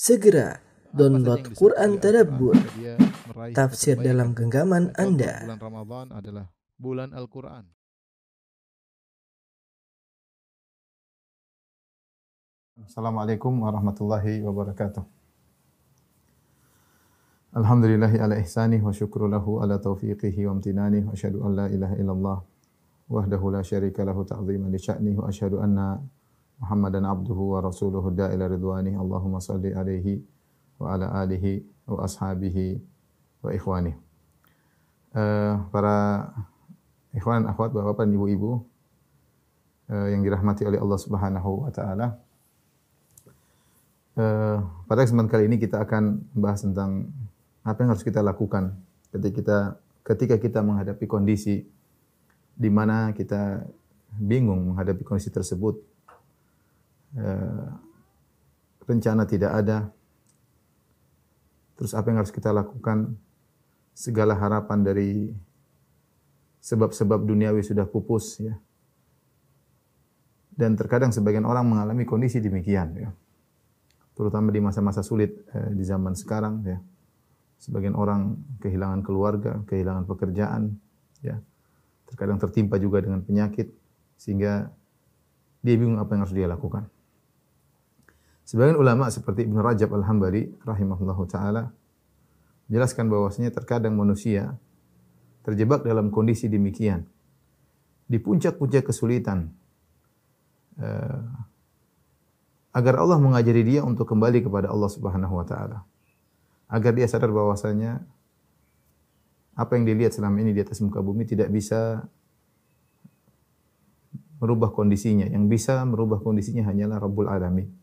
Segera download Quran Tadabbur, tafsir dalam genggaman Anda. Bulan Ramadan adalah bulan Al-Quran. Assalamualaikum warahmatullahi wabarakatuh. Alhamdulillahi ala ihsanih wa syukru lahu ala taufiqihi wa amtinanih wa asyhadu an la ilaha illallah wahdahu la syarika lahu ta'ziman li sya'nih wa asyhadu anna Muhammadan abduhu wa rasuluhu da'ila ridwanih Allahumma salli alaihi wa ala alihi wa ashabihi wa ikhwanih. Eh, para ikhwan akhwat bapak-bapak dan ibu-ibu eh, yang dirahmati oleh Allah Subhanahu wa taala. Eh, pada kesempatan kali ini kita akan membahas tentang apa yang harus kita lakukan ketika kita ketika kita menghadapi kondisi di mana kita bingung menghadapi kondisi tersebut. Eh, rencana tidak ada. Terus apa yang harus kita lakukan? Segala harapan dari sebab-sebab duniawi sudah pupus ya. Dan terkadang sebagian orang mengalami kondisi demikian ya terutama di masa-masa sulit eh, di zaman sekarang ya. Sebagian orang kehilangan keluarga, kehilangan pekerjaan ya. Terkadang tertimpa juga dengan penyakit sehingga dia bingung apa yang harus dia lakukan. Sebagian ulama seperti Ibn Rajab Al-Hambali rahimahullahu taala menjelaskan bahwasanya terkadang manusia terjebak dalam kondisi demikian. Di puncak-puncak kesulitan eh, agar Allah mengajari dia untuk kembali kepada Allah Subhanahu wa taala. Agar dia sadar bahwasanya apa yang dilihat selama ini di atas muka bumi tidak bisa merubah kondisinya. Yang bisa merubah kondisinya hanyalah Rabbul Alamin.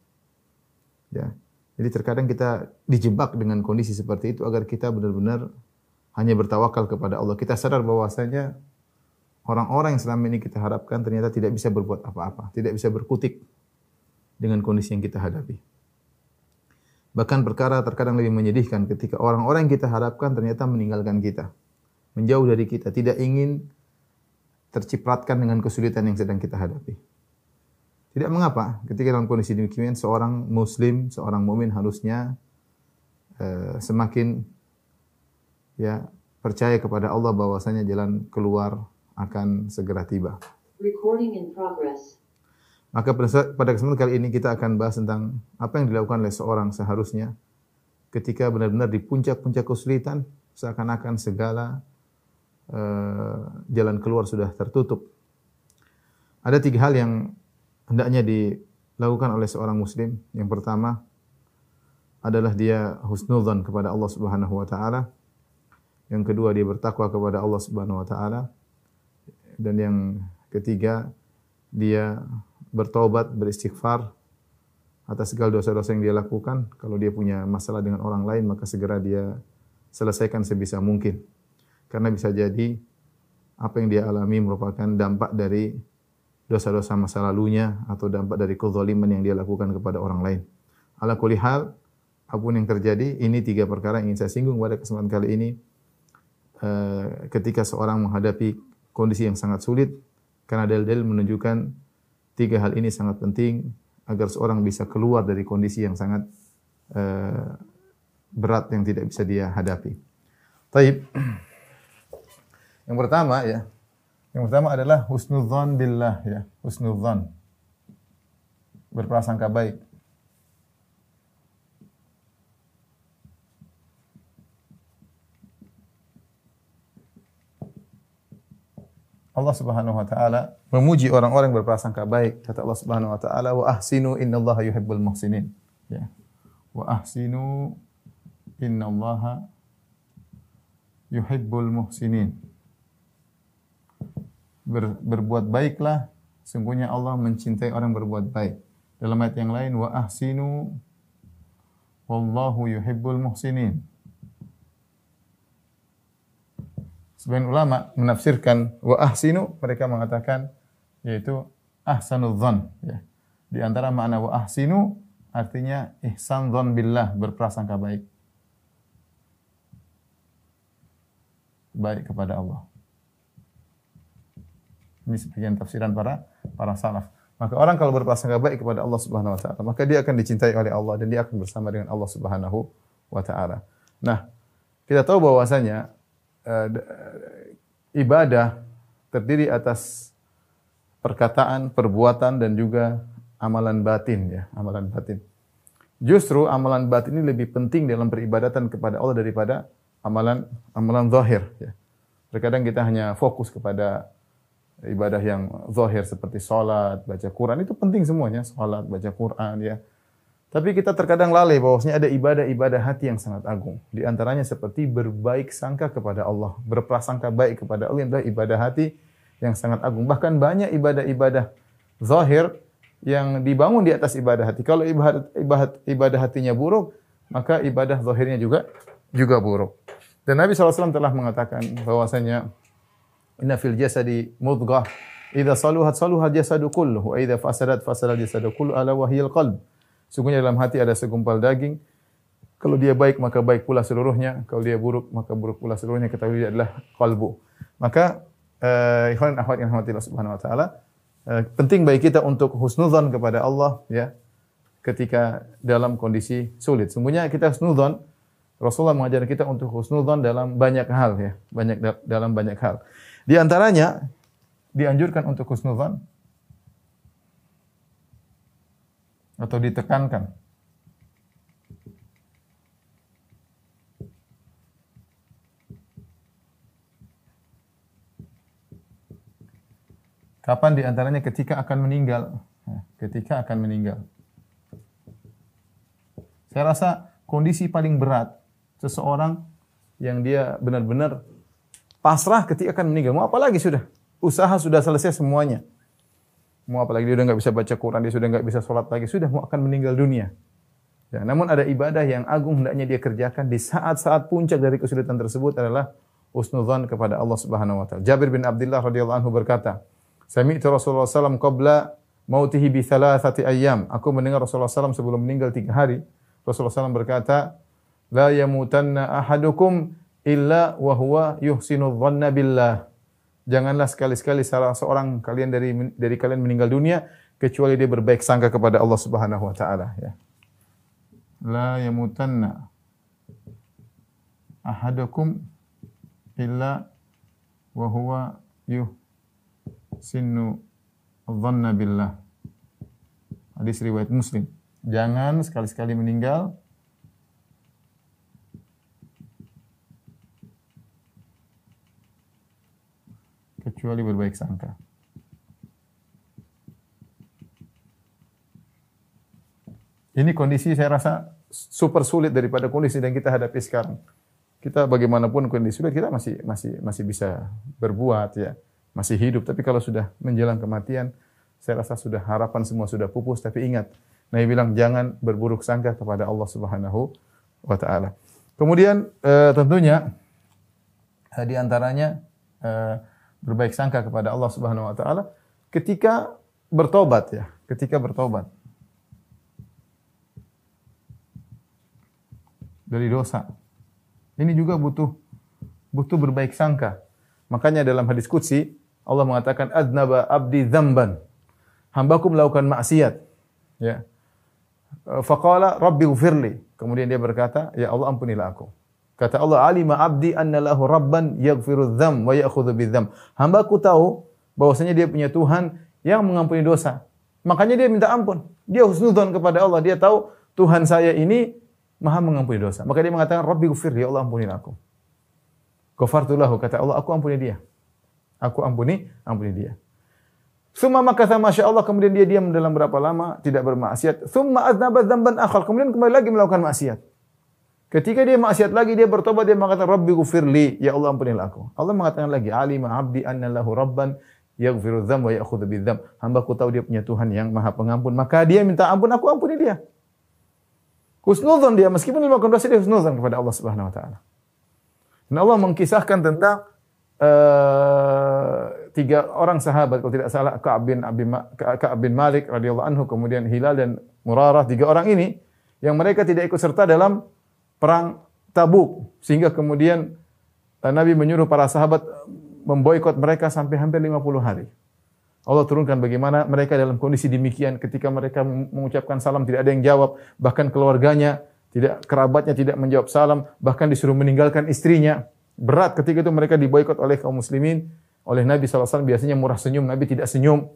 Ya. Jadi terkadang kita dijebak dengan kondisi seperti itu agar kita benar-benar hanya bertawakal kepada Allah. Kita sadar bahwasanya orang-orang yang selama ini kita harapkan ternyata tidak bisa berbuat apa-apa, tidak bisa berkutik dengan kondisi yang kita hadapi. Bahkan perkara terkadang lebih menyedihkan ketika orang-orang yang kita harapkan ternyata meninggalkan kita. Menjauh dari kita, tidak ingin tercipratkan dengan kesulitan yang sedang kita hadapi. Tidak mengapa ketika dalam kondisi demikian seorang muslim, seorang mukmin harusnya uh, semakin ya percaya kepada Allah bahwasanya jalan keluar akan segera tiba. Recording in progress. Maka pada kesempatan kali ini kita akan bahas tentang apa yang dilakukan oleh seorang seharusnya ketika benar-benar di puncak-puncak kesulitan seakan-akan segala uh, jalan keluar sudah tertutup. Ada tiga hal yang hendaknya dilakukan oleh seorang muslim. Yang pertama adalah dia husnudzan kepada Allah Subhanahu wa taala. Yang kedua dia bertakwa kepada Allah Subhanahu wa taala. Dan yang ketiga dia bertobat, beristighfar atas segala dosa-dosa yang dia lakukan. Kalau dia punya masalah dengan orang lain, maka segera dia selesaikan sebisa mungkin. Karena bisa jadi apa yang dia alami merupakan dampak dari dosa-dosa masa lalunya atau dampak dari kezaliman yang dia lakukan kepada orang lain. Ala kulli hal, apa pun yang terjadi, ini tiga perkara yang ingin saya singgung pada kesempatan kali ini. Ketika seorang menghadapi kondisi yang sangat sulit, karena dalil-dalil menunjukkan tiga hal ini sangat penting agar seorang bisa keluar dari kondisi yang sangat uh, berat yang tidak bisa dia hadapi. Taib. Yang pertama ya, yang pertama adalah husnudzan billah ya, husnudzan. Berprasangka baik. Allah Subhanahu wa taala memuji orang-orang berprasangka baik. Kata Allah Subhanahu wa taala, "Wa ahsinu innallaha yuhibbul muhsinin." Ya. Wa ahsinu innallaha yuhibbul muhsinin. Ber, berbuat baiklah, sungguhnya Allah mencintai orang berbuat baik. Dalam ayat yang lain, "Wa ahsinu wallahu yuhibbul muhsinin." Sebagian ulama menafsirkan wa ahsinu mereka mengatakan yaitu ahsanul dzan ya. Di antara makna wa ahsinu artinya ihsan dzan billah berprasangka baik. Baik kepada Allah. Ini sebagian tafsiran para para salaf. Maka orang kalau berprasangka baik kepada Allah Subhanahu wa taala, maka dia akan dicintai oleh Allah dan dia akan bersama dengan Allah Subhanahu wa taala. Nah, kita tahu bahwasanya eh, ibadah terdiri atas perkataan, perbuatan dan juga amalan batin ya, amalan batin. Justru amalan batin ini lebih penting dalam peribadatan kepada Allah daripada amalan amalan zahir ya. Terkadang kita hanya fokus kepada ibadah yang zahir seperti salat, baca Quran itu penting semuanya, salat, baca Quran ya. Tapi kita terkadang lalai bahwasanya ada ibadah-ibadah hati yang sangat agung. Di antaranya seperti berbaik sangka kepada Allah, berprasangka baik kepada Allah adalah ibadah hati yang sangat agung. Bahkan banyak ibadah-ibadah zahir yang dibangun di atas ibadah hati. Kalau ibadah, ibadah, ibadah hatinya buruk, maka ibadah zahirnya juga juga buruk. Dan Nabi SAW telah mengatakan bahwasanya Inna fil jasadi mudghah. Idza saluhat saluhat jasadu kulluh wa idza fasadat fasadal jasadu kulluh ala wahyil qalb. Sungguhnya dalam hati ada segumpal daging. Kalau dia baik maka baik pula seluruhnya, kalau dia buruk maka buruk pula seluruhnya. Ketahui dia adalah kalbu. Maka eh ikhwan akhwat yang rahmatillah subhanahu wa taala, eh, penting bagi kita untuk husnudzon kepada Allah ya ketika dalam kondisi sulit. Sungguhnya kita husnudzon Rasulullah mengajar kita untuk husnudzon dalam banyak hal ya, banyak dalam banyak hal. Di antaranya dianjurkan untuk husnudzon atau ditekankan Kapan di antaranya ketika akan meninggal? Ya, Ketika akan meninggal. Saya rasa kondisi paling berat seseorang yang dia benar-benar pasrah ketika akan meninggal. Mau apa lagi sudah? Usaha sudah selesai semuanya. Mau apa lagi? Dia udah nggak bisa baca Quran, dia sudah nggak bisa sholat lagi, sudah mau akan meninggal dunia. Ya, namun ada ibadah yang agung hendaknya dia kerjakan di saat-saat puncak dari kesulitan tersebut adalah husnudzan kepada Allah Subhanahu wa taala. Jabir bin Abdullah radhiyallahu anhu berkata, "Sami'tu Rasulullah SAW qabla mautihi bi thalathati ayyam." Aku mendengar Rasulullah SAW sebelum meninggal tiga hari. Rasulullah SAW berkata, "La yamutanna ahadukum illa wa huwa yuhsinu dhanna billah." Janganlah sekali-sekali salah seorang kalian dari dari kalian meninggal dunia kecuali dia berbaik sangka kepada Allah Subhanahu wa taala ya. La yamutanna ahadukum illa wa huwa yuhsinu dhanna billah. Hadis riwayat Muslim. Jangan sekali-sekali meninggal kecuali berbaik sangka. Ini kondisi saya rasa super sulit daripada kondisi yang kita hadapi sekarang. Kita bagaimanapun kondisi sulit kita masih masih masih bisa berbuat ya, masih hidup. Tapi kalau sudah menjelang kematian, saya rasa sudah harapan semua sudah pupus. Tapi ingat, Nabi bilang jangan berburuk sangka kepada Allah Subhanahu wa taala. Kemudian eh, tentunya eh, di antaranya eh, berbaik sangka kepada Allah Subhanahu wa taala ketika bertobat ya, ketika bertobat dari dosa. Ini juga butuh butuh berbaik sangka. Makanya dalam hadis qudsi Allah mengatakan adnaba abdi dzamban. Hambaku melakukan maksiat. Ya. Faqala rabbi ghfirli. Kemudian dia berkata, "Ya Allah ampunilah aku." Kata Allah, "Alima abdi anna lahu rabban yaghfiru dzam wa ya'khudhu bidzam." Hambaku tahu bahwasanya dia punya Tuhan yang mengampuni dosa. Makanya dia minta ampun. Dia husnudzon kepada Allah. Dia tahu Tuhan saya ini Maha mengampuni dosa. Maka dia mengatakan, "Rabbi ghfirli, ya Allah ampunilah aku." Ghafartu lahu, kata Allah, aku ampuni dia. Aku ampuni, ampuni dia. Summa makatha masya Allah, kemudian dia diam dalam berapa lama, tidak bermaksiat. Summa aznaba dzamban akhar, kemudian kembali lagi melakukan maksiat. Ketika dia maksiat lagi, dia bertobat, dia mengatakan, Rabbi gufirli, ya Allah ampunilah aku. Allah mengatakan lagi, alima abdi anna lahu rabban, yaghfiru dzam wa ya'khudhu bidzam. Hambaku tahu dia punya Tuhan yang Maha Pengampun, maka dia minta ampun, aku ampuni dia. Husnudzon dia meskipun dia melakukan dosa dia husnudzon kepada Allah Subhanahu wa taala. Dan Allah mengkisahkan tentang uh, tiga orang sahabat kalau tidak salah Ka'ab bin Abi Ka'ab bin Malik radhiyallahu anhu kemudian Hilal dan Murarah tiga orang ini yang mereka tidak ikut serta dalam perang Tabuk sehingga kemudian uh, Nabi menyuruh para sahabat memboikot mereka sampai hampir 50 hari. Allah turunkan bagaimana mereka dalam kondisi demikian ketika mereka mengucapkan salam tidak ada yang jawab, bahkan keluarganya tidak kerabatnya tidak menjawab salam, bahkan disuruh meninggalkan istrinya. Berat ketika itu mereka diboikot oleh kaum muslimin, oleh Nabi SAW biasanya murah senyum, Nabi tidak senyum.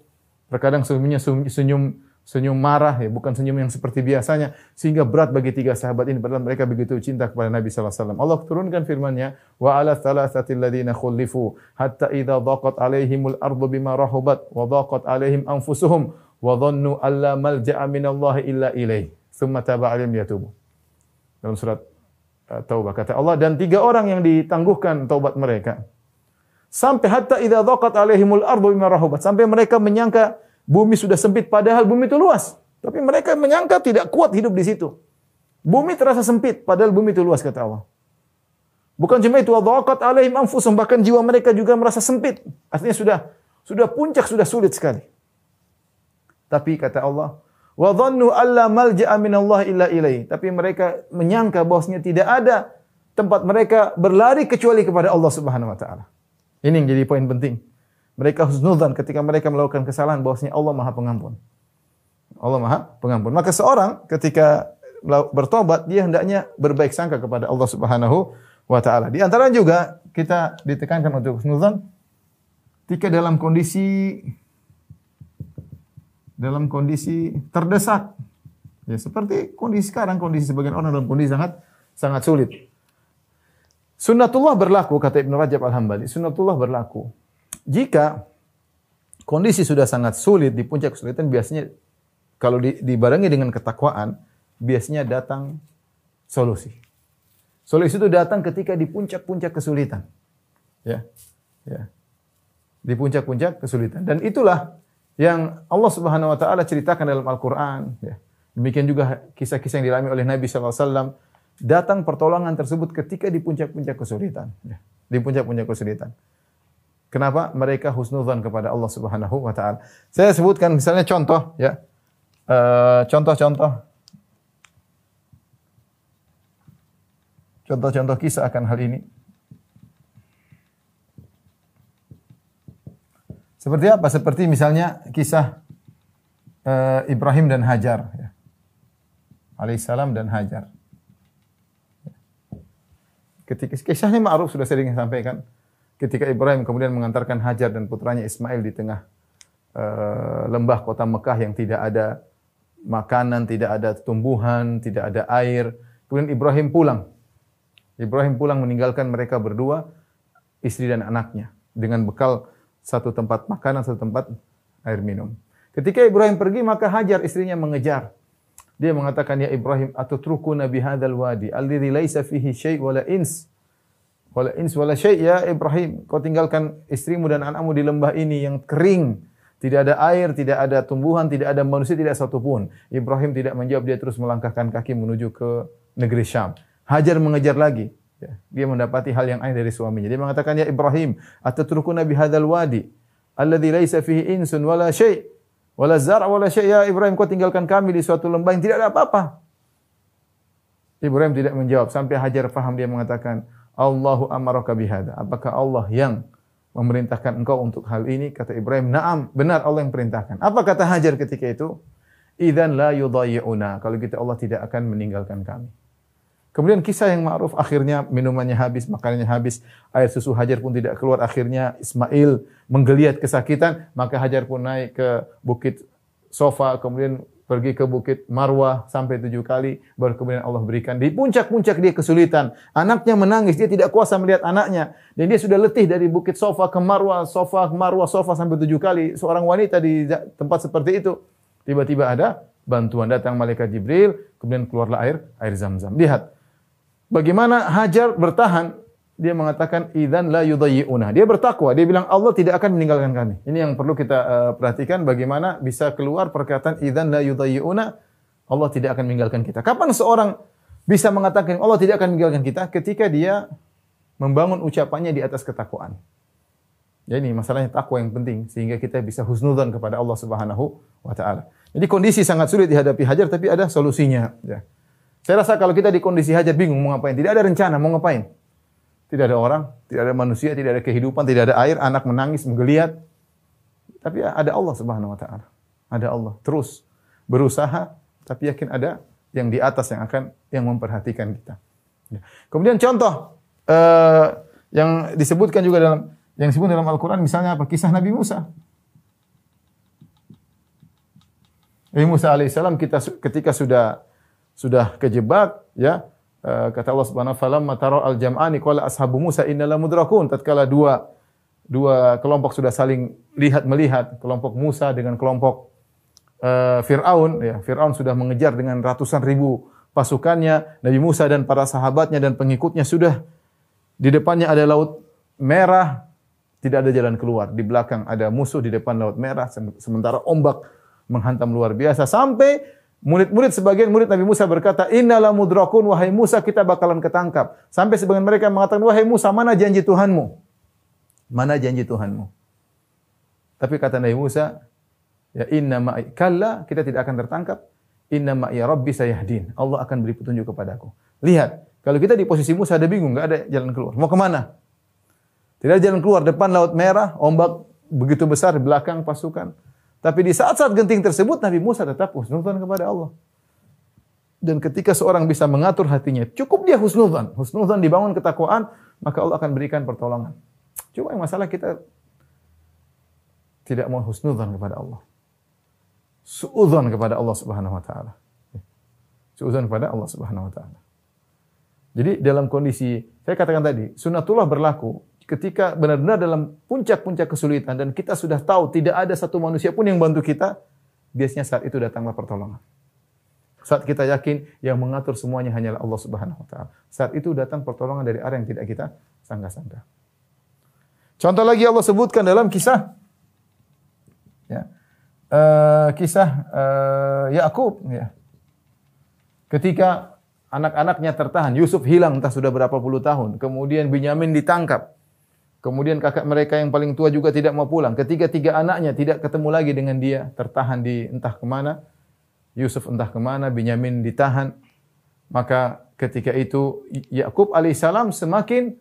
Terkadang senyumnya senyum senyum marah ya, bukan senyum yang seperti biasanya sehingga berat bagi tiga sahabat ini padahal mereka begitu cinta kepada Nabi sallallahu alaihi wasallam. Allah turunkan firman-Nya, "Wa 'ala thalathatil ladzina khulifu hatta idza dhaqat 'alaihimul ardu bima rahubat wa dhaqat 'alaihim anfusuhum wa dhannu alla malja'a Allah illa ilaih, tsumma taba 'alaihim yatubu." Dalam surat uh, Taubah kata Allah dan tiga orang yang ditangguhkan taubat mereka sampai hatta idza dhaqat 'alaihimul ardu bima rahubat sampai mereka menyangka Bumi sudah sempit padahal bumi itu luas. Tapi mereka menyangka tidak kuat hidup di situ. Bumi terasa sempit padahal bumi itu luas kata Allah. Bukan cuma itu, wadhaqat alaihim anfusum bahkan jiwa mereka juga merasa sempit. Artinya sudah sudah puncak, sudah sulit sekali. Tapi kata Allah, wa dhannu alla malja'a Allah illa. Tapi mereka menyangka bahwasanya tidak ada tempat mereka berlari kecuali kepada Allah Subhanahu wa taala. Ini yang jadi poin penting. Mereka husnudzan ketika mereka melakukan kesalahan bahwasanya Allah Maha Pengampun. Allah Maha Pengampun. Maka seorang ketika bertobat dia hendaknya berbaik sangka kepada Allah Subhanahu wa taala. Di antara juga kita ditekankan untuk husnudzan ketika dalam kondisi dalam kondisi terdesak. Ya, seperti kondisi sekarang, kondisi sebagian orang dalam kondisi sangat sangat sulit. Sunnatullah berlaku kata Ibnu Rajab Al-Hambali. Sunnatullah berlaku jika kondisi sudah sangat sulit di puncak kesulitan biasanya kalau dibarengi dengan ketakwaan biasanya datang solusi. Solusi itu datang ketika di puncak-puncak kesulitan. Ya. Ya. Di puncak-puncak kesulitan. Dan itulah yang Allah Subhanahu wa taala ceritakan dalam Al-Qur'an, ya. Demikian juga kisah-kisah yang dialami oleh Nabi SAW. Datang pertolongan tersebut ketika di puncak-puncak kesulitan. Ya. Di puncak-puncak kesulitan. Kenapa? Mereka husnudzan kepada Allah Subhanahu wa taala. Saya sebutkan misalnya contoh ya. Eh, contoh-contoh Contoh-contoh kisah akan hal ini. Seperti apa? Seperti misalnya kisah uh, Ibrahim dan Hajar. Ya. Alaihissalam dan Hajar. Ketika kisahnya ma'ruf sudah sering sampaikan ketika Ibrahim kemudian mengantarkan Hajar dan putranya Ismail di tengah uh, lembah kota Mekah yang tidak ada makanan, tidak ada tumbuhan, tidak ada air. Kemudian Ibrahim pulang. Ibrahim pulang meninggalkan mereka berdua, istri dan anaknya dengan bekal satu tempat makanan, satu tempat air minum. Ketika Ibrahim pergi maka Hajar istrinya mengejar. Dia mengatakan ya Ibrahim atutruku nabi hadzal wadi alladhi laisa fihi syai' wala ins wala ins wala syai' ya Ibrahim, kau tinggalkan istrimu dan anakmu di lembah ini yang kering, tidak ada air, tidak ada tumbuhan, tidak ada manusia, tidak satupun. Ibrahim tidak menjawab, dia terus melangkahkan kaki menuju ke negeri Syam. Hajar mengejar lagi. Ya, dia mendapati hal yang aneh dari suaminya. Dia mengatakan, Ya Ibrahim, atatrukuna bihadal wadi, alladhi laisa fihi insun wala syai' wala zar' wala syai' ya Ibrahim, kau tinggalkan kami di suatu lembah yang tidak ada apa-apa. Ibrahim tidak menjawab sampai Hajar faham dia mengatakan, Allahu amaraka bihada. Apakah Allah yang memerintahkan engkau untuk hal ini? Kata Ibrahim, "Na'am, benar Allah yang perintahkan." Apa kata Hajar ketika itu? Idzan la yudayyi'una. Kalau kita Allah tidak akan meninggalkan kami. Kemudian kisah yang ma'ruf akhirnya minumannya habis, makanannya habis, air susu Hajar pun tidak keluar. Akhirnya Ismail menggeliat kesakitan, maka Hajar pun naik ke bukit Sofa, kemudian pergi ke bukit Marwah sampai tujuh kali, baru kemudian Allah berikan. Di puncak-puncak dia kesulitan. Anaknya menangis, dia tidak kuasa melihat anaknya. Dan dia sudah letih dari bukit Sofa ke Marwah, Sofa ke Marwah, Sofa sampai tujuh kali. Seorang wanita di tempat seperti itu. Tiba-tiba ada bantuan datang malaikat Jibril, kemudian keluarlah air, air zam-zam. Lihat, bagaimana Hajar bertahan dia mengatakan idzan la yudayyi'una. Dia bertakwa, dia bilang Allah tidak akan meninggalkan kami. Ini yang perlu kita uh, perhatikan bagaimana bisa keluar perkataan idzan la yudayyi'una Allah tidak akan meninggalkan kita. Kapan seorang bisa mengatakan Allah tidak akan meninggalkan kita ketika dia membangun ucapannya di atas ketakwaan. Ya ini masalahnya takwa yang penting sehingga kita bisa husnudzan kepada Allah Subhanahu wa taala. Jadi kondisi sangat sulit dihadapi Hajar tapi ada solusinya ya. Saya rasa kalau kita di kondisi Hajar bingung mau ngapain, tidak ada rencana mau ngapain. Tidak ada orang, tidak ada manusia, tidak ada kehidupan, tidak ada air, anak menangis, menggeliat. tapi ada Allah Subhanahu wa taala. Ada Allah. Terus berusaha tapi yakin ada yang di atas yang akan yang memperhatikan kita. Ya. Kemudian contoh eh, yang disebutkan juga dalam yang disebut dalam Al-Qur'an misalnya apa? Kisah Nabi Musa. Nabi Musa alaihissalam kita ketika sudah sudah kejebak ya kata Allah Subhanahu wa taala mataro al jam'ani qala ashabu Musa innala mudrakun. Tatkala dua dua kelompok sudah saling lihat melihat kelompok Musa dengan kelompok uh, Firaun ya Firaun sudah mengejar dengan ratusan ribu pasukannya Nabi Musa dan para sahabatnya dan pengikutnya sudah di depannya ada laut merah. Tidak ada jalan keluar. Di belakang ada musuh di depan laut merah sementara ombak menghantam luar biasa. Sampai murid-murid sebagian murid Nabi Musa berkata, "Innala mudrakun wahai Musa kita bakalan ketangkap." Sampai sebagian mereka mengatakan, "Wahai Musa, mana janji Tuhanmu?" Mana janji Tuhanmu? Tapi kata Nabi Musa, "Ya inna ma'i kalla, kita tidak akan tertangkap. Inna ma'i rabbi sayahdin." Allah akan beri petunjuk kepadaku. Lihat, kalau kita di posisi Musa ada bingung, enggak ada jalan keluar. Mau ke mana? Tidak ada jalan keluar. Depan laut merah, ombak begitu besar, belakang pasukan. Tapi di saat-saat genting tersebut Nabi Musa tetap husnudzan kepada Allah. Dan ketika seorang bisa mengatur hatinya, cukup dia husnudzan. Husnudzan dibangun ketakwaan, maka Allah akan berikan pertolongan. Cuma yang masalah kita tidak mau husnudzan kepada Allah. Suudzan kepada Allah Subhanahu wa taala. Suudzan kepada Allah Subhanahu wa taala. Jadi dalam kondisi saya katakan tadi, sunatullah berlaku ketika benar-benar dalam puncak-puncak kesulitan dan kita sudah tahu tidak ada satu manusia pun yang bantu kita, biasanya saat itu datanglah pertolongan. Saat kita yakin yang mengatur semuanya hanyalah Allah Subhanahu wa taala. Saat itu datang pertolongan dari arah yang tidak kita sangka-sangka. Contoh lagi Allah sebutkan dalam kisah ya. Uh, kisah uh, Yakub ya. Ketika anak-anaknya tertahan, Yusuf hilang entah sudah berapa puluh tahun. Kemudian Binyamin ditangkap. Kemudian kakak mereka yang paling tua juga tidak mau pulang. Ketiga tiga anaknya tidak ketemu lagi dengan dia, tertahan di entah ke mana. Yusuf entah ke mana, Binyamin ditahan. Maka ketika itu Yakub alaihissalam semakin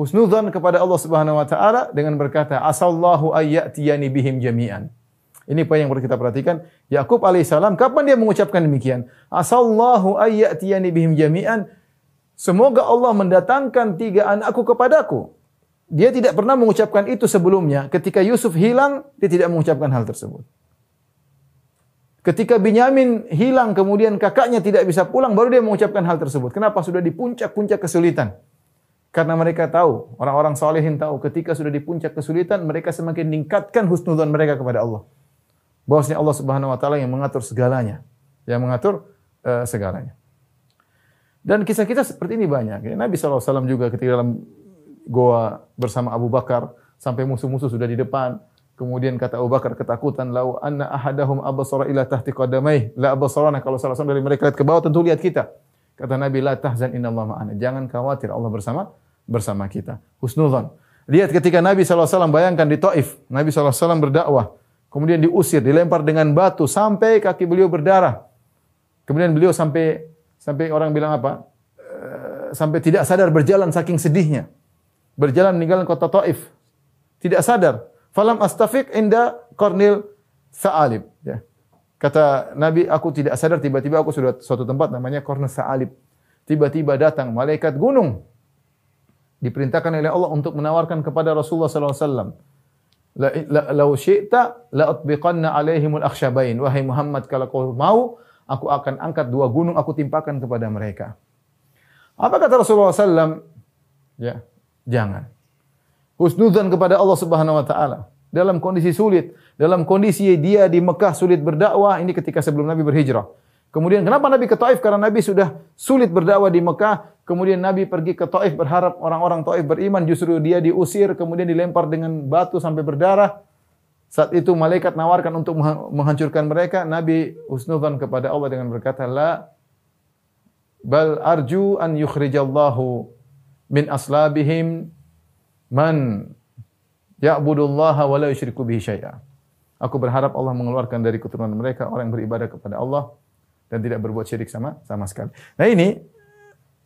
husnudzan kepada Allah Subhanahu wa taala dengan berkata, "Asallahu ayyatiyani bihim jami'an." Ini apa yang perlu kita perhatikan. Yakub alaihissalam kapan dia mengucapkan demikian? Asallahu ayyatiyani bihim jami'an. Semoga Allah mendatangkan tiga anakku kepadaku. Dia tidak pernah mengucapkan itu sebelumnya. Ketika Yusuf hilang, dia tidak mengucapkan hal tersebut. Ketika Binyamin hilang, kemudian kakaknya tidak bisa pulang, baru dia mengucapkan hal tersebut. Kenapa? Sudah di puncak-puncak kesulitan. Karena mereka tahu, orang-orang solehin tahu, ketika sudah di puncak kesulitan, mereka semakin meningkatkan husnudzan mereka kepada Allah. Bahwasanya Allah Subhanahu wa taala yang mengatur segalanya, yang mengatur uh, segalanya. Dan kisah-kisah seperti ini banyak. Nabi SAW juga ketika dalam goa bersama Abu Bakar sampai musuh-musuh sudah di depan. Kemudian kata Abu Bakar ketakutan, "Lau anna ahadahum abasara ila tahti qadamai, la abasarana." Kalau salah satu dari mereka lihat ke bawah tentu lihat kita. Kata Nabi, "La tahzan innallaha ma'ana." Jangan khawatir, Allah bersama bersama kita. Husnudzan. Lihat ketika Nabi SAW bayangkan di Taif, Nabi SAW berdakwah, kemudian diusir, dilempar dengan batu sampai kaki beliau berdarah. Kemudian beliau sampai sampai orang bilang apa? Eh, sampai tidak sadar berjalan saking sedihnya berjalan meninggalkan kota Taif. Tidak sadar. Falam astafik inda Kornil Sa'alib. Ya. Kata Nabi, aku tidak sadar tiba-tiba aku sudah suatu tempat namanya Kornil Sa'alib. Tiba-tiba datang malaikat gunung. Diperintahkan oleh Allah untuk menawarkan kepada Rasulullah SAW. La, la, lau syi'ta la utbiqanna alaihimul akhsyabain. Wahai Muhammad, kalau kau mau, aku akan angkat dua gunung, aku timpakan kepada mereka. Apa kata Rasulullah SAW? Ya, Jangan. Husnudzan kepada Allah Subhanahu wa taala dalam kondisi sulit, dalam kondisi dia di Mekah sulit berdakwah, ini ketika sebelum Nabi berhijrah. Kemudian kenapa Nabi ke Taif? Karena Nabi sudah sulit berdakwah di Mekah. Kemudian Nabi pergi ke Taif berharap orang-orang Taif beriman, justru dia diusir, kemudian dilempar dengan batu sampai berdarah. Saat itu malaikat nawarkan untuk menghancurkan mereka. Nabi husnudzan kepada Allah dengan berkata, La bal arju an yukhrijallahu min aslabihim man ya'budullaha wa la yusyriku bihi syai'a. Aku berharap Allah mengeluarkan dari keturunan mereka orang yang beribadah kepada Allah dan tidak berbuat syirik sama sama sekali. Nah ini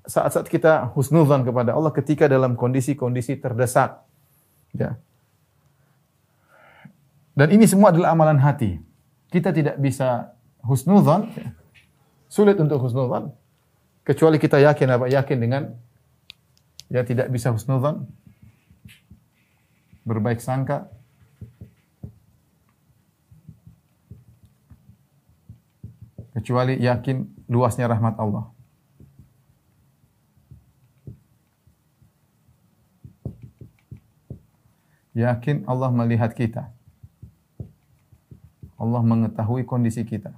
saat-saat kita husnuzan kepada Allah ketika dalam kondisi-kondisi terdesak. Ya. Dan ini semua adalah amalan hati. Kita tidak bisa husnudzon, sulit untuk husnudzon, kecuali kita yakin apa yakin dengan ya tidak bisa husnudzon, berbaik sangka, kecuali yakin luasnya rahmat Allah. Yakin Allah melihat kita. Allah mengetahui kondisi kita.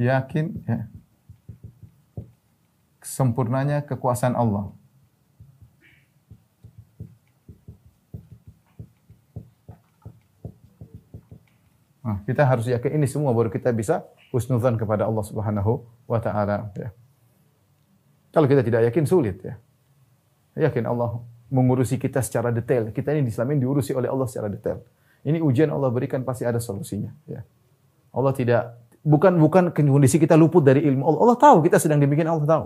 Yakin ya, sempurnanya kekuasaan Allah. Nah, kita harus yakin ini semua baru kita bisa husnudzan kepada Allah Subhanahu wa taala ya. Kalau kita tidak yakin sulit ya. Yakin Allah mengurusi kita secara detail. Kita ini di diurusi oleh Allah secara detail. Ini ujian Allah berikan pasti ada solusinya ya. Allah tidak bukan bukan kondisi kita luput dari ilmu Allah. Allah tahu kita sedang demikian Allah tahu.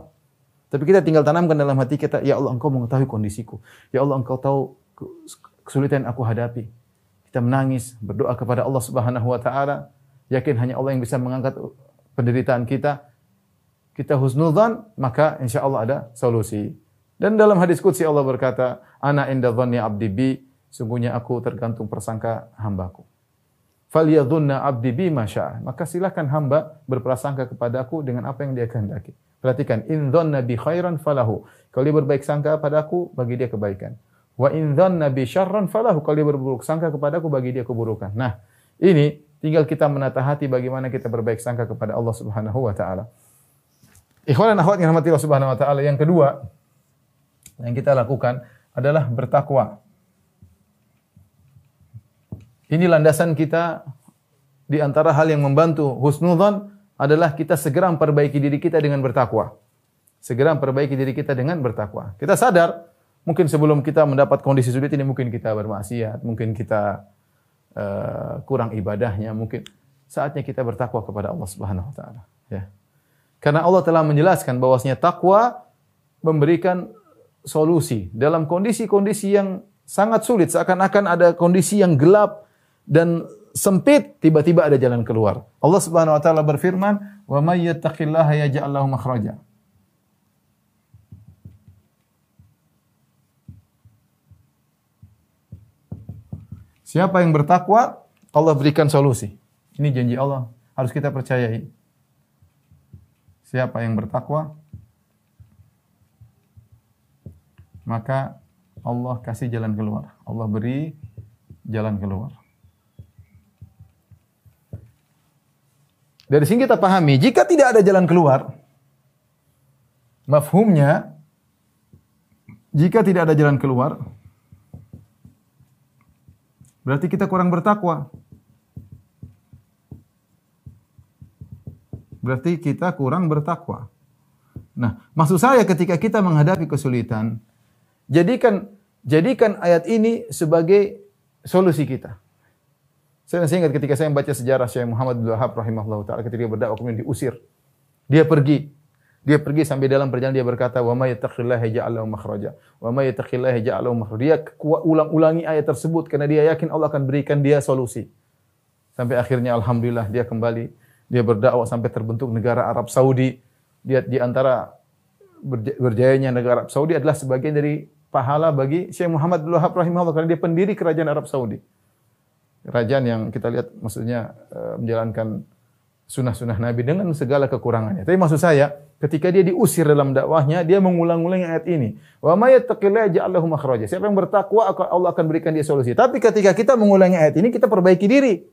Tapi kita tinggal tanamkan dalam hati kita, ya Allah engkau mengetahui kondisiku. Ya Allah engkau tahu kesulitan yang aku hadapi. Kita menangis, berdoa kepada Allah Subhanahu wa taala, yakin hanya Allah yang bisa mengangkat penderitaan kita. Kita husnudzan, maka insya Allah ada solusi. Dan dalam hadis qudsi Allah berkata, "Ana inda dhanni 'abdi bi", sungguhnya aku tergantung persangka hambaku. Falyadhunna 'abdi bi. Maka silakan hamba berprasangka kepadaku dengan apa yang dia kehendaki. Perhatikan, in dhanna bi khairan falahu. Kalau dia berbaik sangka padaku, bagi dia kebaikan. Wa in dhanna bi syarran falahu. Kalau dia berburuk sangka kepadaku, bagi dia keburukan. Nah, ini tinggal kita menata hati bagaimana kita berbaik sangka kepada Allah Subhanahu wa taala. Ikhwan dan akhwat yang Allah Subhanahu wa taala, yang kedua yang kita lakukan adalah bertakwa. Ini landasan kita di antara hal yang membantu husnudzon adalah kita segera memperbaiki diri kita dengan bertakwa. Segera memperbaiki diri kita dengan bertakwa. Kita sadar mungkin sebelum kita mendapat kondisi sulit ini mungkin kita bermaksiat, mungkin kita uh, kurang ibadahnya, mungkin saatnya kita bertakwa kepada Allah Subhanahu wa taala, ya. Karena Allah telah menjelaskan bahwasanya takwa memberikan solusi dalam kondisi-kondisi yang sangat sulit seakan-akan ada kondisi yang gelap dan sempit tiba-tiba ada jalan keluar. Allah Subhanahu wa taala berfirman, "Wa may yattaqillaha yaj'al lahu makhraja." Siapa yang bertakwa, Allah berikan solusi. Ini janji Allah, harus kita percayai. Siapa yang bertakwa, maka Allah kasih jalan keluar. Allah beri jalan keluar. Dari sini kita pahami, jika tidak ada jalan keluar, mafhumnya, jika tidak ada jalan keluar, berarti kita kurang bertakwa. Berarti kita kurang bertakwa. Nah, maksud saya ketika kita menghadapi kesulitan, jadikan jadikan ayat ini sebagai solusi kita. Saya masih ingat ketika saya membaca sejarah Syekh Muhammad bin Wahab rahimahullah taala ketika berdakwah kemudian diusir. Dia pergi. Dia pergi sampai dalam perjalanan dia berkata, "Wa may yattaqillaha yaj'al lahu makhraja, wa may yattaqillaha yaj'al lahu makhraja." Dia ulang-ulangi ayat tersebut karena dia yakin Allah akan berikan dia solusi. Sampai akhirnya alhamdulillah dia kembali, dia berdakwah sampai terbentuk negara Arab Saudi. Dia di antara berjayanya negara Arab Saudi adalah sebagian dari pahala bagi Syekh Muhammad bin Wahab rahimahullah karena dia pendiri kerajaan Arab Saudi kerajaan yang kita lihat maksudnya uh, menjalankan sunnah-sunnah Nabi dengan segala kekurangannya. Tapi maksud saya, ketika dia diusir dalam dakwahnya, dia mengulang-ulang ayat ini. Wa may yattaqillaha ja'al makhraja. Siapa yang bertakwa, Allah akan berikan dia solusi. Tapi ketika kita mengulangi ayat ini, kita perbaiki diri.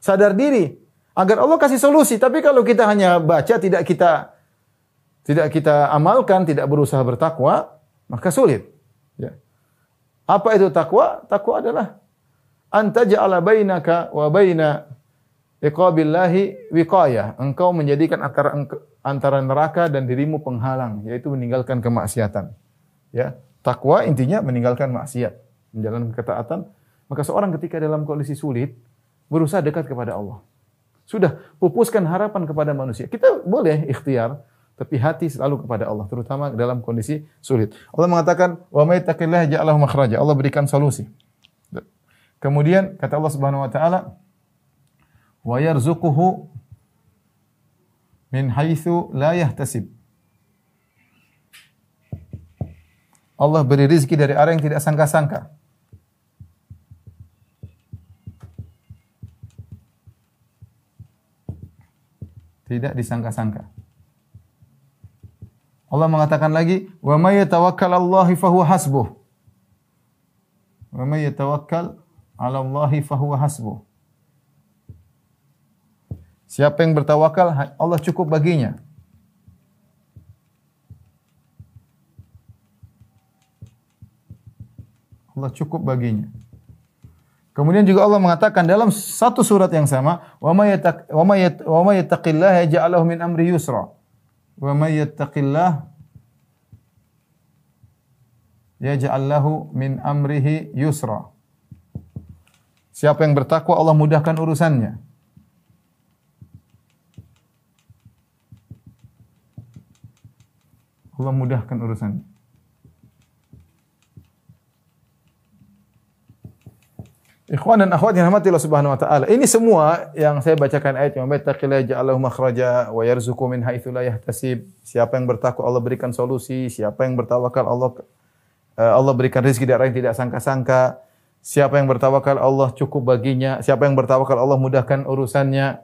Sadar diri agar Allah kasih solusi. Tapi kalau kita hanya baca tidak kita tidak kita amalkan, tidak berusaha bertakwa, maka sulit. Ya. Apa itu takwa? Takwa adalah anta ja'ala bainaka wa baina iqabillahi wiqayah. Engkau menjadikan antara antara neraka dan dirimu penghalang, yaitu meninggalkan kemaksiatan. Ya, takwa intinya meninggalkan maksiat, menjalankan ketaatan. Maka seorang ketika dalam kondisi sulit berusaha dekat kepada Allah. Sudah pupuskan harapan kepada manusia. Kita boleh ikhtiar tapi hati selalu kepada Allah, terutama dalam kondisi sulit. Allah mengatakan, "Wa may yattaqillaha ja'alahu makhraja." Allah berikan solusi. Kemudian kata Allah Subhanahu wa taala, "Wa yarzuquhu min haitsu la yahtasib." Allah beri rizki dari arah yang tidak sangka-sangka. Tidak disangka-sangka. Allah mengatakan lagi, "Wa may yatawakkal 'alallahi fahuwa hasbuh." Wa may yatawakkal 'alallahi fahuwa hasbuh. Siapa yang bertawakal, Allah cukup baginya. Allah cukup baginya. Kemudian juga Allah mengatakan dalam satu surat yang sama, "Wa may wa may wa yattaqillaha yaj'al min amri yusra." Wa may yattaqillah yaj'al lahu min amrihi yusra. Siapa yang bertakwa Allah mudahkan urusannya. Allah mudahkan urusannya. Ikhwan dan akhwat yang rahmati Allah Subhanahu wa taala. Ini semua yang saya bacakan ayat yang "Mattaqillaha ja'alahu makhraja wa yarzuqu min haitsu la yahtasib." Siapa yang bertakwa Allah berikan solusi, siapa yang bertawakal Allah eh, Allah berikan rezeki dari yang tidak sangka-sangka. Siapa yang bertawakal Allah cukup baginya, siapa yang bertawakal Allah mudahkan urusannya.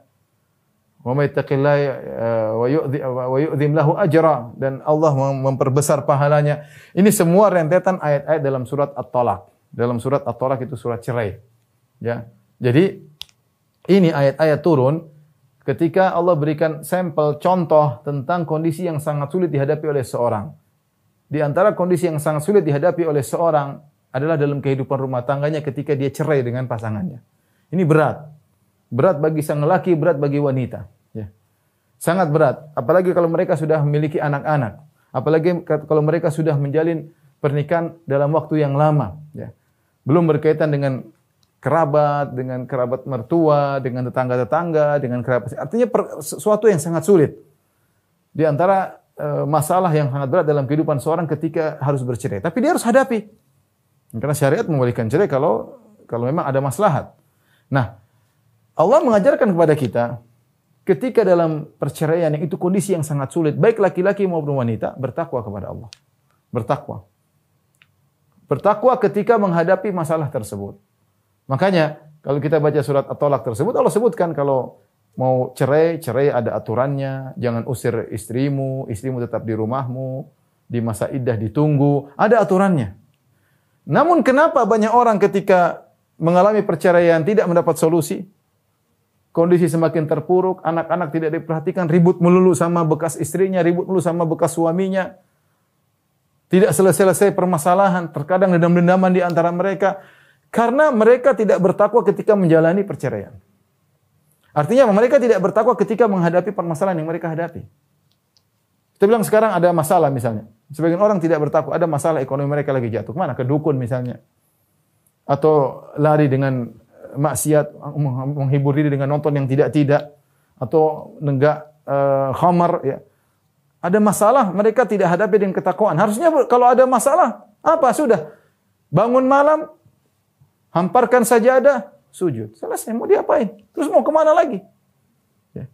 Wa may eh, wa yu'dhi wa yu'dhim lahu ajra dan Allah mem- memperbesar pahalanya. Ini semua rentetan ayat-ayat dalam surat At-Talaq. Dalam surat At-Talaq itu surat cerai. Ya. Jadi ini ayat-ayat turun ketika Allah berikan sampel contoh tentang kondisi yang sangat sulit dihadapi oleh seorang. Di antara kondisi yang sangat sulit dihadapi oleh seorang adalah dalam kehidupan rumah tangganya ketika dia cerai dengan pasangannya. Ini berat. Berat bagi sang lelaki, berat bagi wanita. Ya. Sangat berat. Apalagi kalau mereka sudah memiliki anak-anak. Apalagi kalau mereka sudah menjalin pernikahan dalam waktu yang lama. Ya. Belum berkaitan dengan kerabat, dengan kerabat mertua, dengan tetangga-tetangga, dengan kerabat. Artinya sesuatu yang sangat sulit. Di antara e, masalah yang sangat berat dalam kehidupan seorang ketika harus bercerai. Tapi dia harus hadapi. Karena syariat membolehkan cerai kalau kalau memang ada maslahat. Nah, Allah mengajarkan kepada kita ketika dalam perceraian yang itu kondisi yang sangat sulit, baik laki-laki maupun wanita, bertakwa kepada Allah. Bertakwa. Bertakwa ketika menghadapi masalah tersebut. Makanya kalau kita baca surat At-Talaq tersebut Allah sebutkan kalau mau cerai, cerai ada aturannya, jangan usir istrimu, istrimu tetap di rumahmu, di masa iddah ditunggu, ada aturannya. Namun kenapa banyak orang ketika mengalami perceraian tidak mendapat solusi? Kondisi semakin terpuruk, anak-anak tidak diperhatikan, ribut melulu sama bekas istrinya, ribut melulu sama bekas suaminya. Tidak selesai-selesai permasalahan, terkadang dendam-dendaman di antara mereka karena mereka tidak bertakwa ketika menjalani perceraian. Artinya mereka tidak bertakwa ketika menghadapi permasalahan yang mereka hadapi. Kita bilang sekarang ada masalah misalnya. Sebagian orang tidak bertakwa, ada masalah ekonomi mereka lagi jatuh. Ke mana? Ke dukun misalnya. Atau lari dengan maksiat, menghibur diri dengan nonton yang tidak-tidak. Atau nenggak uh, khamar. Ya. Ada masalah, mereka tidak hadapi dengan ketakwaan. Harusnya kalau ada masalah, apa? Sudah. Bangun malam, hamparkan sajadah, sujud. Selesai, mau diapain? Terus mau ke mana lagi? Ya.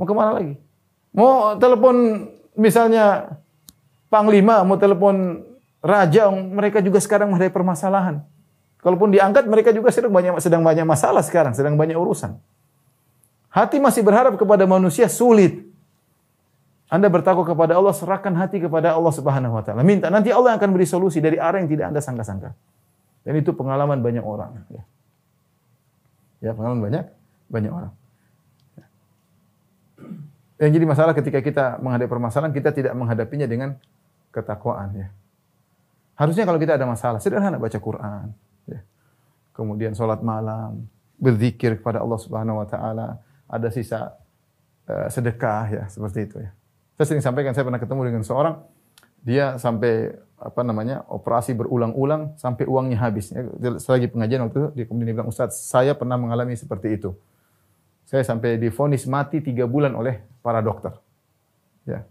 Mau ke mana lagi? Mau telepon misalnya panglima, mau telepon raja, mereka juga sekarang menghadapi permasalahan. Kalaupun diangkat, mereka juga sedang banyak sedang banyak masalah sekarang, sedang banyak urusan. Hati masih berharap kepada manusia sulit. Anda bertakwa kepada Allah, serahkan hati kepada Allah Subhanahu wa taala. Minta nanti Allah akan beri solusi dari arah yang tidak Anda sangka-sangka. Dan itu pengalaman banyak orang. Ya, ya pengalaman banyak banyak orang. Yang jadi masalah ketika kita menghadapi permasalahan, kita tidak menghadapinya dengan ketakwaan. Ya. Harusnya kalau kita ada masalah, sederhana baca Quran. Ya. Kemudian sholat malam, berzikir kepada Allah Subhanahu Wa Taala. Ada sisa uh, sedekah ya seperti itu ya. Saya sering sampaikan, saya pernah ketemu dengan seorang, dia sampai apa namanya operasi berulang-ulang sampai uangnya habis. Ya, selagi pengajian waktu itu dia kemudian dia bilang Ustaz, saya pernah mengalami seperti itu. Saya sampai difonis mati tiga bulan oleh para dokter. Ya.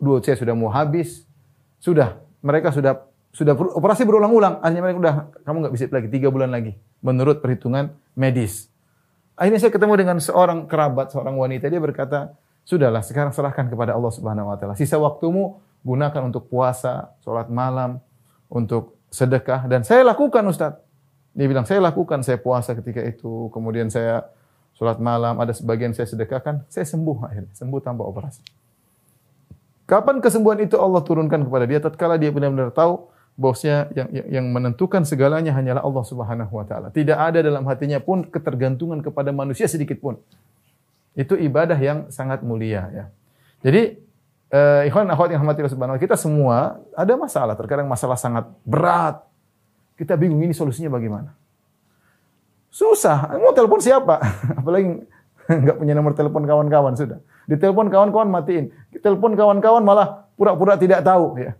Duit saya sudah mau habis. Sudah, mereka sudah sudah operasi berulang-ulang. Akhirnya mereka udah kamu nggak bisa lagi tiga bulan lagi menurut perhitungan medis. Akhirnya saya ketemu dengan seorang kerabat, seorang wanita. Dia berkata, sudahlah sekarang serahkan kepada Allah Subhanahu Wa Taala. Sisa waktumu gunakan untuk puasa, sholat malam, untuk sedekah. Dan saya lakukan Ustadz. Dia bilang, saya lakukan, saya puasa ketika itu. Kemudian saya sholat malam, ada sebagian saya sedekahkan. Saya sembuh akhirnya, sembuh tanpa operasi. Kapan kesembuhan itu Allah turunkan kepada dia? Tatkala dia benar-benar tahu bahwasanya yang, yang, menentukan segalanya hanyalah Allah Subhanahu wa taala. Tidak ada dalam hatinya pun ketergantungan kepada manusia sedikit pun. Itu ibadah yang sangat mulia ya. Jadi eh, ikhwan akhwat yang rahmati Allah Subhanahu kita semua ada masalah, terkadang masalah sangat berat. Kita bingung ini solusinya bagaimana. Susah, mau telepon siapa? Apalagi nggak punya nomor telepon kawan-kawan sudah. Ditelepon kawan-kawan matiin. Telepon kawan-kawan malah pura-pura tidak tahu ya.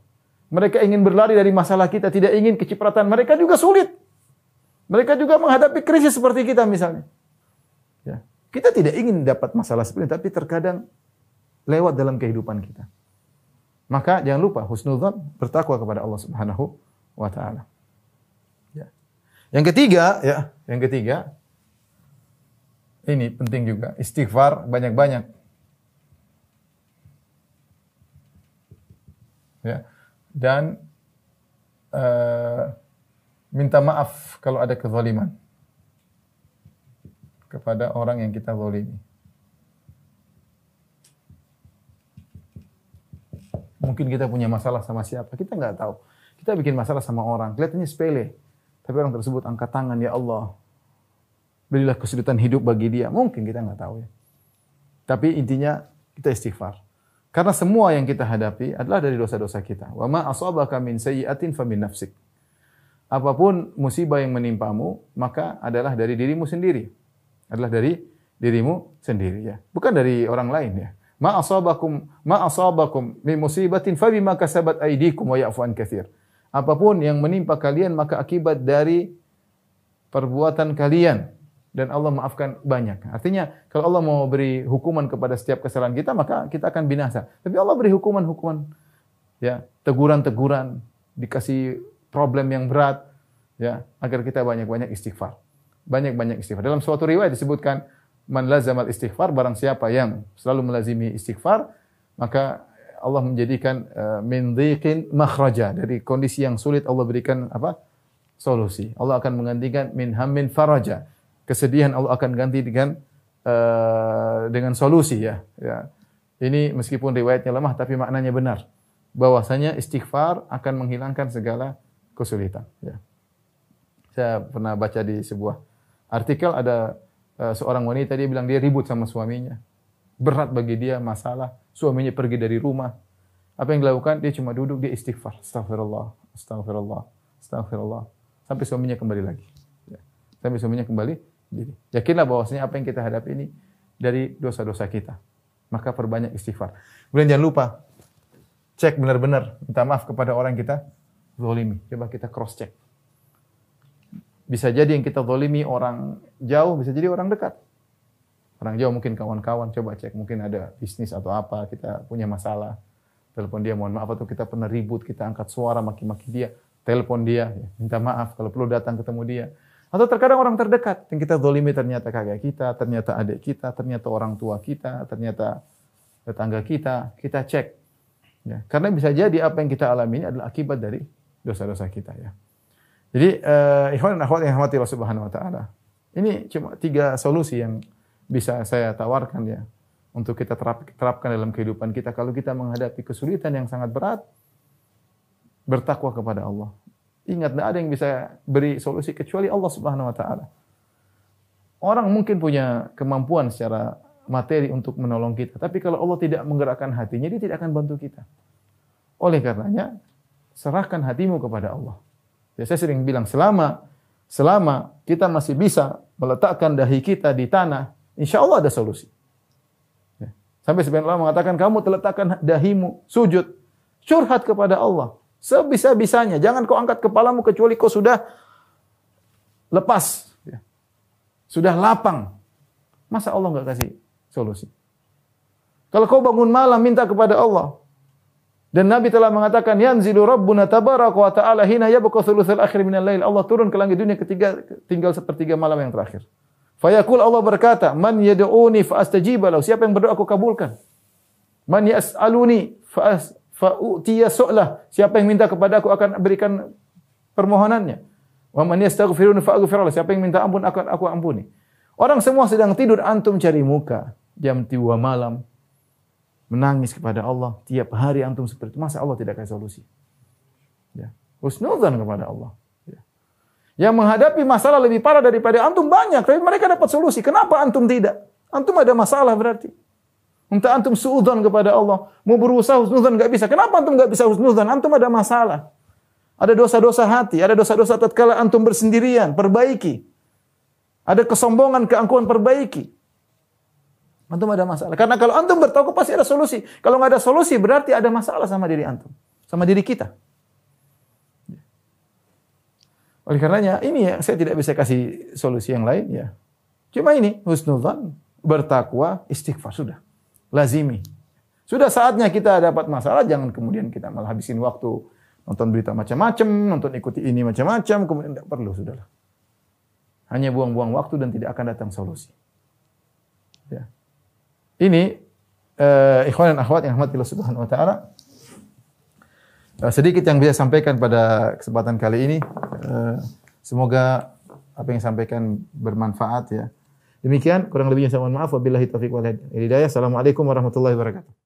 Mereka ingin berlari dari masalah kita, tidak ingin kecipratan. Mereka juga sulit. Mereka juga menghadapi krisis seperti kita misalnya. Ya. Kita tidak ingin dapat masalah seperti ini, tapi terkadang lewat dalam kehidupan kita. Maka jangan lupa husnudzon bertakwa kepada Allah Subhanahu wa taala. Ya. Yang ketiga, ya, yang ketiga ini penting juga, istighfar banyak-banyak. Ya dan uh, minta maaf kalau ada kezaliman kepada orang yang kita zalimi. Mungkin kita punya masalah sama siapa, kita nggak tahu. Kita bikin masalah sama orang, kelihatannya sepele. Tapi orang tersebut angkat tangan, ya Allah, berilah kesulitan hidup bagi dia. Mungkin kita nggak tahu ya. Tapi intinya kita istighfar. Karena semua yang kita hadapi adalah dari dosa-dosa kita. Wa ma asabaka min sayyi'atin famin nafsik. Apa pun musibah yang menimpamu, maka adalah dari dirimu sendiri. Adalah dari dirimu sendiri ya. Bukan dari orang lain ya. Ma asabakum ma asabakum min musibatin fa bima kasabat aydikum wa ya'fu an katsir. Apa pun yang menimpa kalian maka akibat dari perbuatan kalian dan Allah maafkan banyak. Artinya kalau Allah mau beri hukuman kepada setiap kesalahan kita maka kita akan binasa. Tapi Allah beri hukuman-hukuman ya, teguran-teguran, dikasih problem yang berat ya, agar kita banyak-banyak istighfar. Banyak-banyak istighfar. Dalam suatu riwayat disebutkan man lazamal istighfar barang siapa yang selalu melazimi istighfar maka Allah menjadikan uh, min dhiqin makhraja dari kondisi yang sulit Allah berikan apa? solusi. Allah akan menggantikan min hammin faraja kesedihan Allah akan ganti dengan uh, dengan solusi ya. ya. Ini meskipun riwayatnya lemah tapi maknanya benar. Bahwasanya istighfar akan menghilangkan segala kesulitan. Ya. Saya pernah baca di sebuah artikel ada uh, seorang wanita dia bilang dia ribut sama suaminya. Berat bagi dia masalah, suaminya pergi dari rumah. Apa yang dilakukan? Dia cuma duduk, dia istighfar. Astagfirullah, astagfirullah, astagfirullah. Sampai suaminya kembali lagi. Ya. Sampai suaminya kembali diri. Yakinlah bahwasanya apa yang kita hadapi ini dari dosa-dosa kita. Maka perbanyak istighfar. Kemudian jangan lupa cek benar-benar minta maaf kepada orang kita zolimi. Coba kita cross check. Bisa jadi yang kita zolimi orang jauh, bisa jadi orang dekat. Orang jauh mungkin kawan-kawan, coba cek. Mungkin ada bisnis atau apa, kita punya masalah. Telepon dia, mohon maaf atau kita pernah ribut, kita angkat suara, maki-maki dia. Telepon dia, minta maaf kalau perlu datang ketemu dia atau terkadang orang terdekat yang kita zolimi ternyata kakak kita, ternyata adik kita, ternyata orang tua kita, ternyata tetangga kita, kita cek. Ya, karena bisa jadi apa yang kita alami ini adalah akibat dari dosa-dosa kita ya. Jadi uh, ikhwan dan akhwat yang rahmati Allah Subhanahu wa taala. Ini cuma tiga solusi yang bisa saya tawarkan ya untuk kita terap, terapkan dalam kehidupan kita kalau kita menghadapi kesulitan yang sangat berat bertakwa kepada Allah. Ingat, tidak ada yang bisa beri solusi kecuali Allah Subhanahu wa taala. Orang mungkin punya kemampuan secara materi untuk menolong kita, tapi kalau Allah tidak menggerakkan hatinya, dia tidak akan bantu kita. Oleh karenanya, serahkan hatimu kepada Allah. Ya, saya sering bilang, selama selama kita masih bisa meletakkan dahi kita di tanah, insya Allah ada solusi. Ya. Sampai ulama mengatakan, kamu terletakkan dahimu, sujud, curhat kepada Allah. Sebisa-bisanya. Jangan kau angkat kepalamu kecuali kau sudah lepas. Ya. Sudah lapang. Masa Allah nggak kasih solusi? Kalau kau bangun malam minta kepada Allah. Dan Nabi telah mengatakan yanzilu rabbuna tabaraka wa ta'ala hina yabqa thulutsal akhir minal lail. Allah turun ke langit dunia ketiga tinggal sepertiga malam yang terakhir. Fayaqul Allah berkata, "Man yad'uni fa astajib lahu." Siapa yang berdoa aku kabulkan. Man yas'aluni fa fa'utiya su'lah. Siapa yang minta kepada aku akan berikan permohonannya. Wa man yastaghfiruni fa'aghfir. Siapa yang minta ampun akan aku ampuni. Orang semua sedang tidur, antum cari muka jam 3 malam menangis kepada Allah. Tiap hari antum seperti itu. Masa Allah tidak kasih solusi? Ya. Husnudzan kepada Allah. Ya. Yang menghadapi masalah lebih parah daripada antum banyak, tapi mereka dapat solusi. Kenapa antum tidak? Antum ada masalah berarti. Minta antum suudzon kepada Allah. Mau berusaha husnudzon nggak bisa. Kenapa antum nggak bisa husnudzon? Antum ada masalah. Ada dosa-dosa hati, ada dosa-dosa tatkala antum bersendirian, perbaiki. Ada kesombongan, keangkuhan, perbaiki. Antum ada masalah. Karena kalau antum bertaubat pasti ada solusi. Kalau nggak ada solusi berarti ada masalah sama diri antum, sama diri kita. Oleh karenanya ini ya saya tidak bisa kasih solusi yang lain ya. Cuma ini husnudzan, bertakwa, istighfar sudah. Lazimi. Sudah saatnya kita dapat masalah jangan kemudian kita malah habisin waktu nonton berita macam-macam, nonton ikuti ini macam-macam, kemudian tidak perlu sudahlah. Hanya buang-buang waktu dan tidak akan datang solusi. Ya. Ini uh, ikhwan dan akhwat yang rahmatillah subhanahu wa ta'ala. Uh, sedikit yang bisa sampaikan pada kesempatan kali ini. Uh, semoga apa yang sampaikan bermanfaat ya. Demikian kurang lebihnya saya mohon maaf wabillahi taufiq wal hidayah. Assalamualaikum warahmatullahi wabarakatuh.